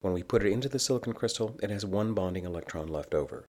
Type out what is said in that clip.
When we put it into the silicon crystal, it has one bonding electron left over.